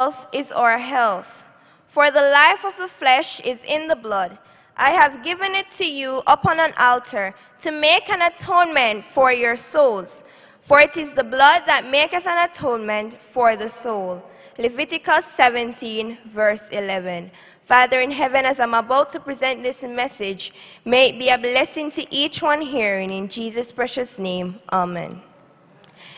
Health is our health. For the life of the flesh is in the blood. I have given it to you upon an altar to make an atonement for your souls. For it is the blood that maketh an atonement for the soul. Leviticus 17, verse 11. Father in heaven, as I'm about to present this message, may it be a blessing to each one hearing. In Jesus' precious name, amen.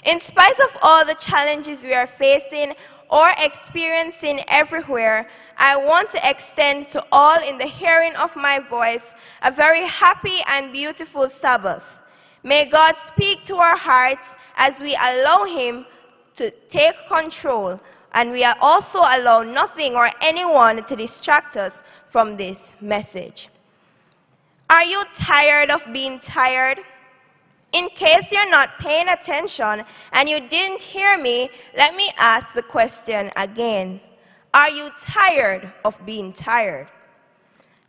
In spite of all the challenges we are facing, or experiencing everywhere, I want to extend to all in the hearing of my voice a very happy and beautiful Sabbath. May God speak to our hearts as we allow Him to take control, and we also allow nothing or anyone to distract us from this message. Are you tired of being tired? In case you're not paying attention and you didn't hear me, let me ask the question again. Are you tired of being tired?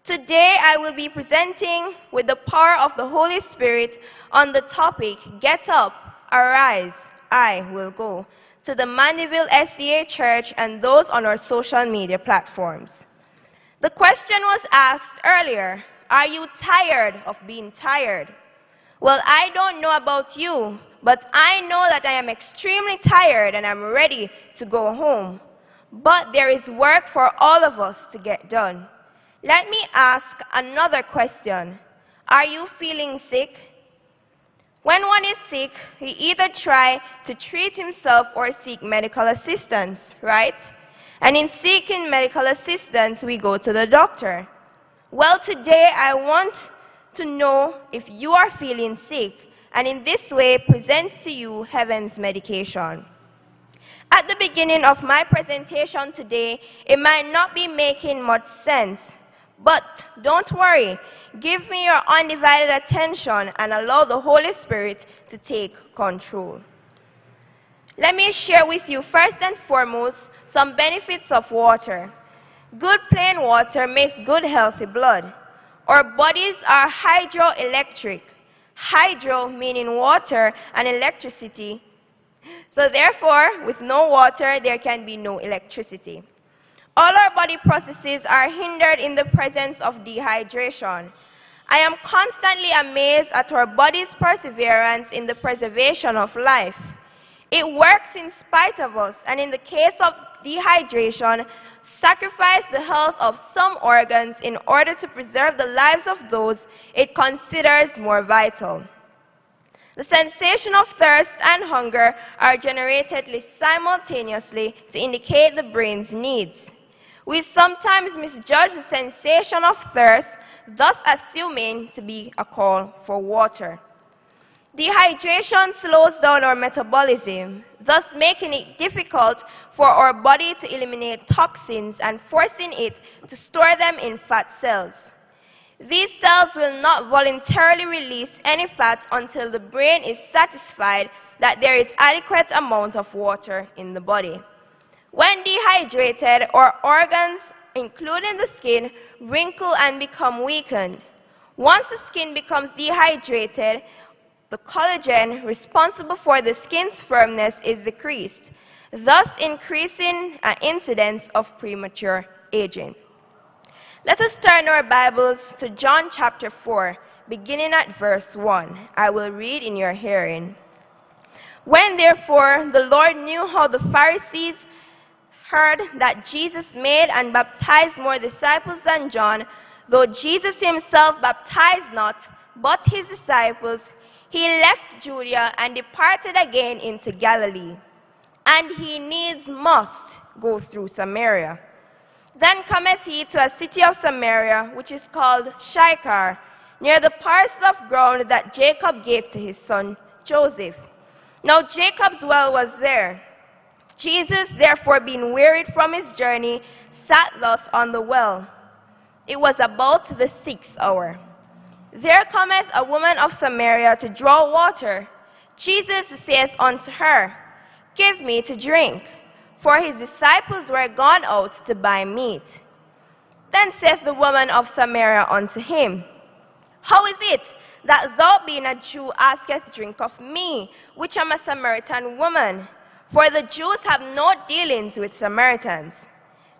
Today I will be presenting with the power of the Holy Spirit on the topic Get Up, Arise, I Will Go to the Mandeville SDA Church and those on our social media platforms. The question was asked earlier Are you tired of being tired? Well, I don't know about you, but I know that I am extremely tired and I'm ready to go home. But there is work for all of us to get done. Let me ask another question. Are you feeling sick? When one is sick, he either try to treat himself or seek medical assistance, right? And in seeking medical assistance, we go to the doctor. Well, today I want to know if you are feeling sick, and in this way presents to you heaven's medication. At the beginning of my presentation today, it might not be making much sense, but don't worry. Give me your undivided attention and allow the Holy Spirit to take control. Let me share with you first and foremost some benefits of water. Good plain water makes good healthy blood. Our bodies are hydroelectric. Hydro meaning water and electricity. So therefore, with no water, there can be no electricity. All our body processes are hindered in the presence of dehydration. I am constantly amazed at our body's perseverance in the preservation of life. It works in spite of us, and in the case of dehydration, sacrifice the health of some organs in order to preserve the lives of those it considers more vital. The sensation of thirst and hunger are generated simultaneously to indicate the brain's needs. We sometimes misjudge the sensation of thirst, thus assuming to be a call for water. Dehydration slows down our metabolism, thus making it difficult for our body to eliminate toxins and forcing it to store them in fat cells. These cells will not voluntarily release any fat until the brain is satisfied that there is adequate amount of water in the body. When dehydrated, our organs, including the skin, wrinkle and become weakened. Once the skin becomes dehydrated, the collagen responsible for the skin's firmness is decreased, thus increasing an incidence of premature aging. Let us turn our Bibles to John chapter 4, beginning at verse 1. I will read in your hearing. When therefore the Lord knew how the Pharisees heard that Jesus made and baptized more disciples than John, though Jesus himself baptized not, but his disciples, he left Judea and departed again into Galilee. And he needs must go through Samaria. Then cometh he to a city of Samaria, which is called Sychar, near the parcel of ground that Jacob gave to his son Joseph. Now Jacob's well was there. Jesus, therefore, being wearied from his journey, sat thus on the well. It was about the sixth hour. There cometh a woman of Samaria to draw water. Jesus saith unto her, Give me to drink, for his disciples were gone out to buy meat. Then saith the woman of Samaria unto him, How is it that thou, being a Jew, askest drink of me, which am a Samaritan woman? for the Jews have no dealings with Samaritans.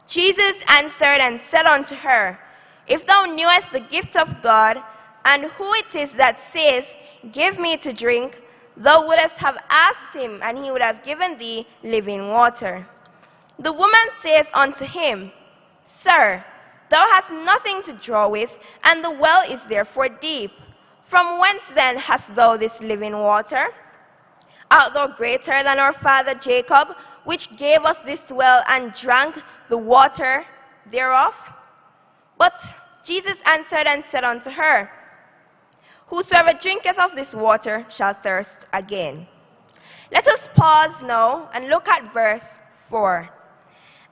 Jesus answered and said unto her, If thou knewest the gift of God, and who it is that saith, Give me to drink, thou wouldst have asked him, and he would have given thee living water. The woman saith unto him, Sir, thou hast nothing to draw with, and the well is therefore deep. From whence then hast thou this living water? Art thou greater than our father Jacob, which gave us this well and drank the water thereof? But Jesus answered and said unto her, Whosoever drinketh of this water shall thirst again. Let us pause now and look at verse 4.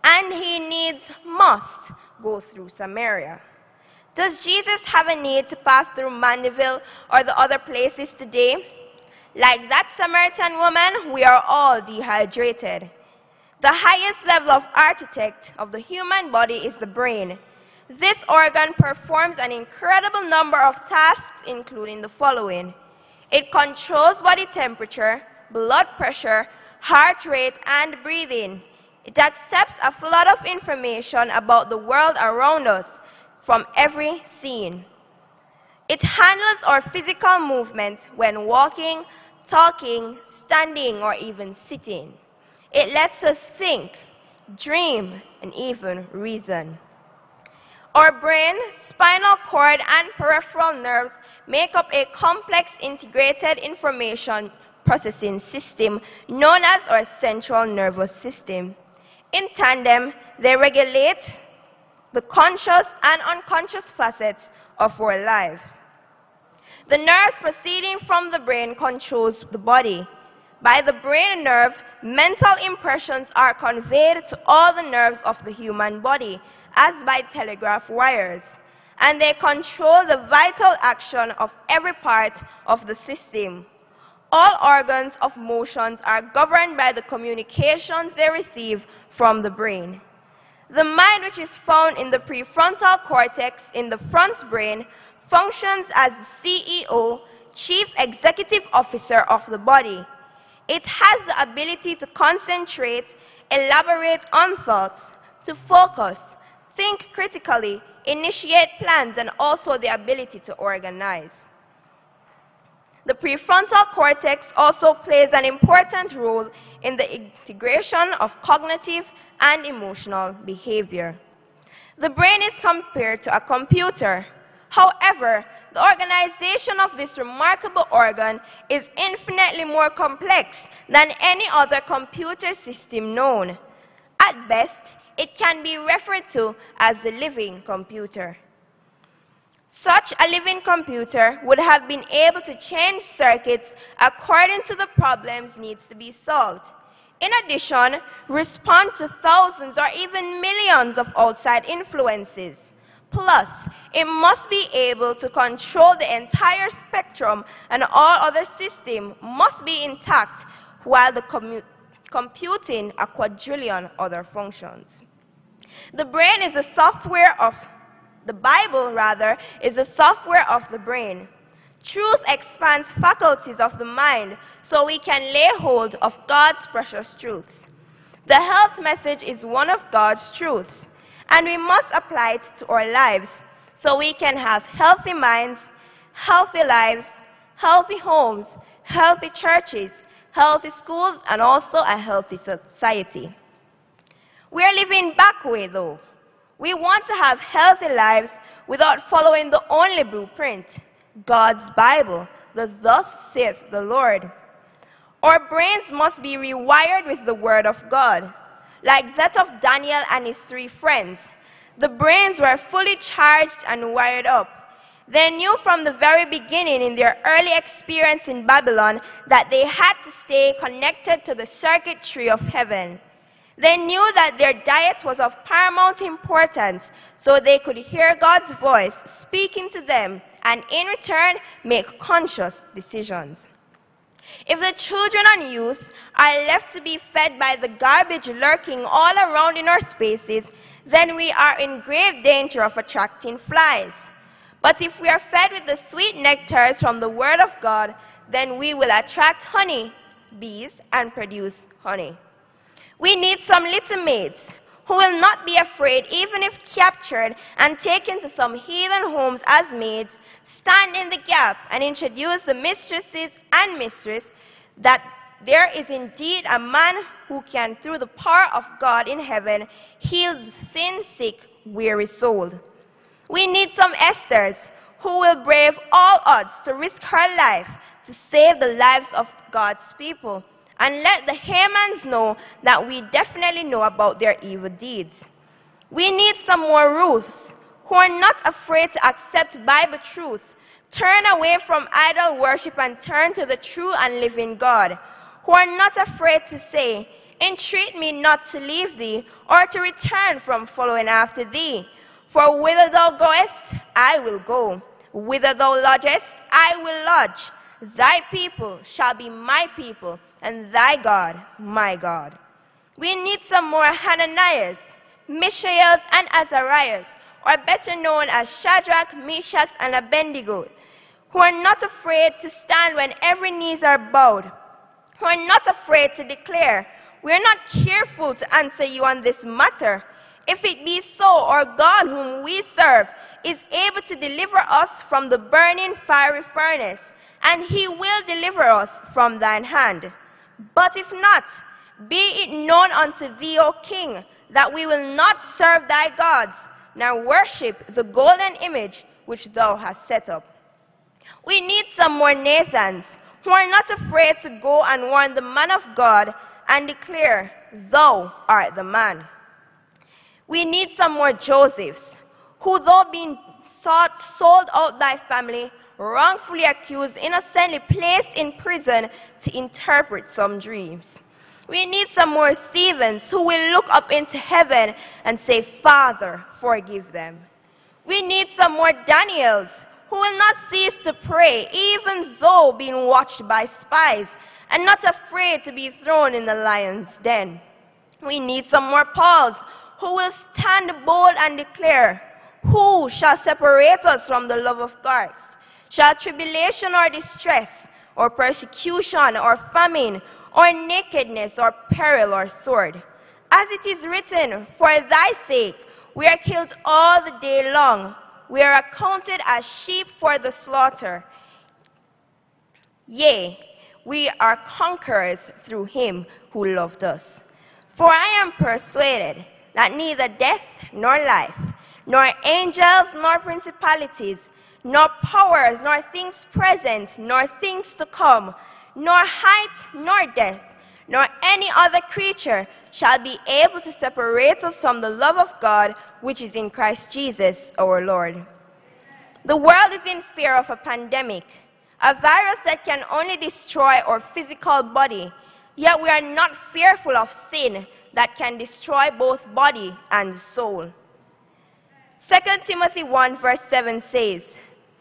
And he needs must go through Samaria. Does Jesus have a need to pass through Mandeville or the other places today? Like that Samaritan woman, we are all dehydrated. The highest level of architect of the human body is the brain. This organ performs an incredible number of tasks, including the following. It controls body temperature, blood pressure, heart rate, and breathing. It accepts a flood of information about the world around us from every scene. It handles our physical movement when walking, talking, standing, or even sitting. It lets us think, dream, and even reason. Our brain, spinal cord, and peripheral nerves make up a complex integrated information processing system known as our central nervous system. In tandem, they regulate the conscious and unconscious facets of our lives. The nerves proceeding from the brain controls the body. By the brain nerve, mental impressions are conveyed to all the nerves of the human body, as by telegraph wires, and they control the vital action of every part of the system. All organs of motions are governed by the communications they receive from the brain. The mind, which is found in the prefrontal cortex in the front brain, functions as the CEO, Chief Executive Officer of the body. It has the ability to concentrate, elaborate on thoughts, to focus, think critically, initiate plans, and also the ability to organize. The prefrontal cortex also plays an important role in the integration of cognitive and emotional behavior. The brain is compared to a computer. However, the organization of this remarkable organ is infinitely more complex than any other computer system known. At best, it can be referred to as the living computer. Such a living computer would have been able to change circuits according to the problems needs to be solved. In addition, respond to thousands or even millions of outside influences. Plus, it must be able to control the entire spectrum and all other systems must be intact while the computing a quadrillion other functions. The brain is the software of, the Bible rather, is the software of the brain. Truth expands faculties of the mind so we can lay hold of God's precious truths. The health message is one of God's truths, and we must apply it to our lives so we can have healthy minds, healthy lives, healthy homes, healthy churches, healthy schools, and also a healthy society. We're living back way though. We want to have healthy lives without following the only blueprint, God's Bible, the thus saith the Lord. Our brains must be rewired with the word of God, like that of Daniel and his three friends. The brains were fully charged and wired up. They knew from the very beginning in their early experience in Babylon that they had to stay connected to the circuitry of heaven. They knew that their diet was of paramount importance so they could hear God's voice speaking to them and in return make conscious decisions. If the children and youth are left to be fed by the garbage lurking all around in our spaces, then we are in grave danger of attracting flies. But if we are fed with the sweet nectars from the Word of God, then we will attract honey, bees, and produce honey. We need some little maids who will not be afraid, even if captured and taken to some heathen homes as maids, stand in the gap and introduce the mistresses and mistress that there is indeed a man who can, through the power of God in heaven, heal the sin sick, weary soul. We need some Esthers who will brave all odds to risk her life to save the lives of God's people and let the Hamans know that we definitely know about their evil deeds. We need some more Ruths who are not afraid to accept Bible truth, turn away from idol worship and turn to the true and living God, who are not afraid to say, Entreat me not to leave thee or to return from following after thee. For whither thou goest, I will go. Whither thou lodgest, I will lodge. Thy people shall be my people, and thy God my God. We need some more Hananias, Mishaels, and Azariahs, or better known as Shadrach, Meshach, and Abednego, who are not afraid to stand when every knees are bowed, who are not afraid to declare, We are not careful to answer you on this matter. If it be so, our God, whom we serve, is able to deliver us from the burning fiery furnace, and he will deliver us from thine hand. But if not, be it known unto thee, O king, that we will not serve thy gods, nor worship the golden image which thou hast set up. We need some more Nathans who are not afraid to go and warn the man of God and declare, Thou art the man. We need some more Josephs who, though being sought, sold out by family, wrongfully accused, innocently placed in prison to interpret some dreams. We need some more Stephens who will look up into heaven and say, Father, forgive them. We need some more Daniels who will not cease to pray, even though being watched by spies, and not afraid to be thrown in the lion's den. We need some more Pauls who will stand bold and declare, Who shall separate us from the love of Christ? Shall tribulation or distress, or persecution, or famine, or nakedness, or peril, or sword? As it is written, For thy sake we are killed all the day long. We are accounted as sheep for the slaughter. Yea, we are conquerors through him who loved us. For I am persuaded that neither death nor life, nor angels nor principalities, nor powers, nor things present, nor things to come, nor height, nor depth, nor any other creature shall be able to separate us from the love of God which is in Christ Jesus our Lord. The world is in fear of a pandemic, a virus that can only destroy our physical body, yet we are not fearful of sin that can destroy both body and soul. 2 Timothy 1 verse 7 says,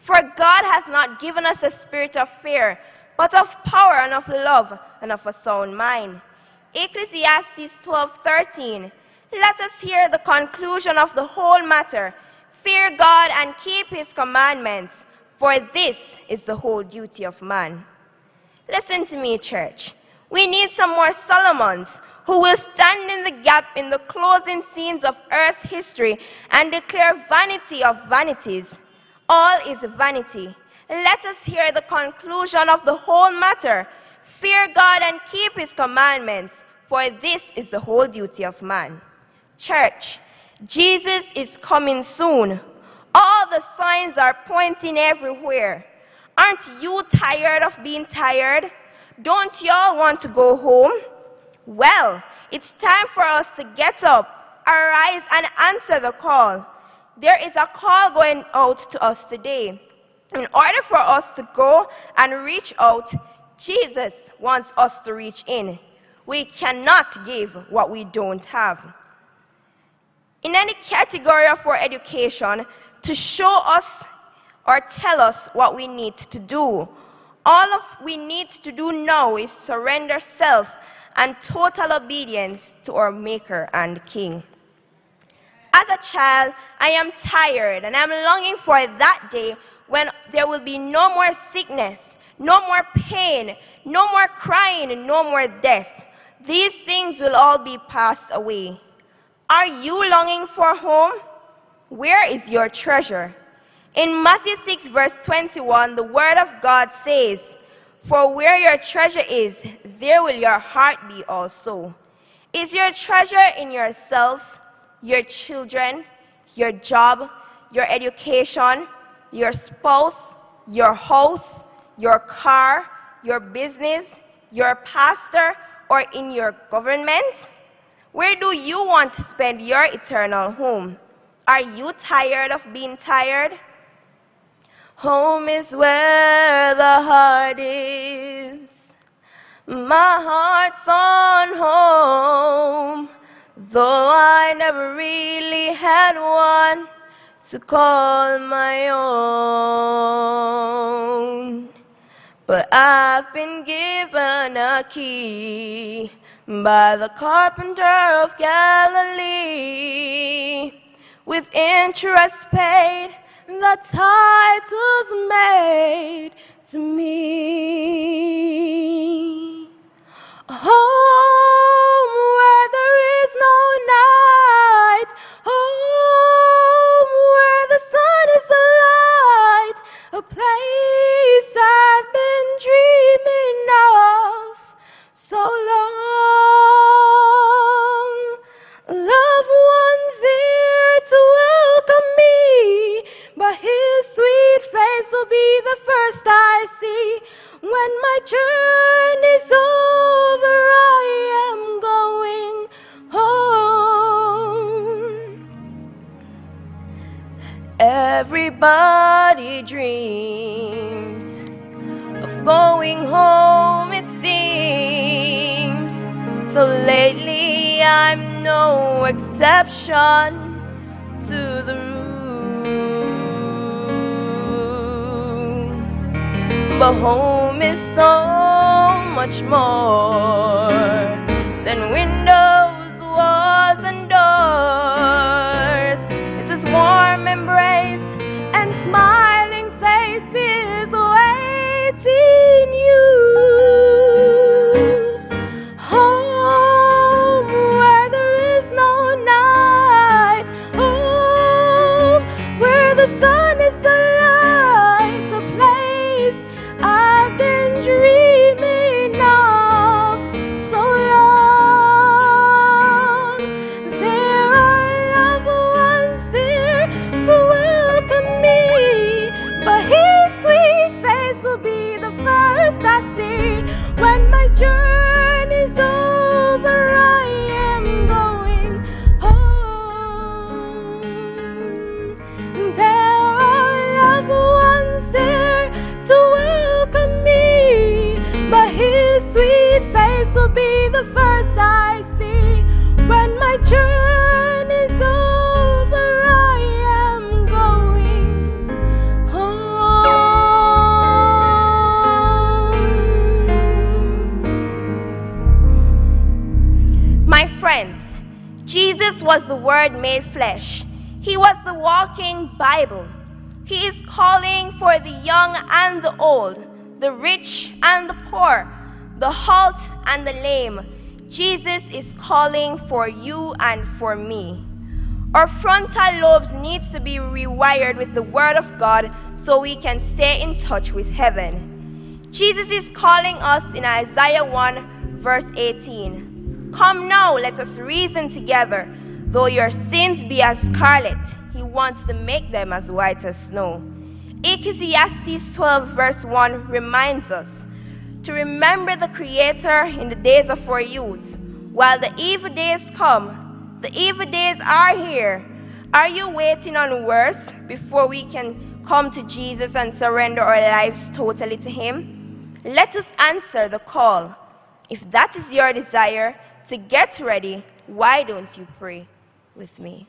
for God hath not given us a spirit of fear, but of power and of love and of a sound mind. Ecclesiastes 12:13. Let us hear the conclusion of the whole matter. Fear God and keep his commandments, for this is the whole duty of man. Listen to me, church. We need some more Solomons who will stand in the gap in the closing scenes of Earth's history and declare vanity of vanities all is vanity. Let us hear the conclusion of the whole matter. Fear God and keep his commandments, for this is the whole duty of man. Church, Jesus is coming soon. All the signs are pointing everywhere. Aren't you tired of being tired? Don't y'all want to go home? Well, it's time for us to get up, arise, and answer the call there is a call going out to us today. In order for us to go and reach out, Jesus wants us to reach in. We cannot give what we don't have. In any category of our education, to show us or tell us what we need to do, all of we need to do now is surrender self and total obedience to our Maker and King. As a child, I am tired and I'm longing for that day when there will be no more sickness, no more pain, no more crying, no more death. These things will all be passed away. Are you longing for home? Where is your treasure? In Matthew 6, verse 21, the Word of God says, For where your treasure is, there will your heart be also. Is your treasure in yourself, your children, your job, your education, your spouse, your house, your car, your business, your pastor, or in your government? Where do you want to spend your eternal home? Are you tired of being tired? Home is where the heart is. My heart's on home, though I never really had one to call my own. But I've been given a key by the carpenter of Galilee. With interest paid, the title's made to me. Home where there is no night, home where the sun is the light, a place I've been dreaming But home is so much more than windows, was the Word made flesh. He was the walking Bible. He is calling for the young and the old, the rich and the poor, the halt and the lame. Jesus is calling for you and for me. Our frontal lobes needs to be rewired with the word of God so we can stay in touch with heaven. Jesus is calling us in Isaiah 1 verse 18. Come now, let us reason together. Though your sins be as scarlet, he wants to make them as white as snow. Ecclesiastes 12 verse 1 reminds us to remember the Creator in the days of our youth. While the evil days come, the evil days are here. Are you waiting on worse before we can come to Jesus and surrender our lives totally to Him? Let us answer the call. If that is your desire to get ready, why don't you pray with me?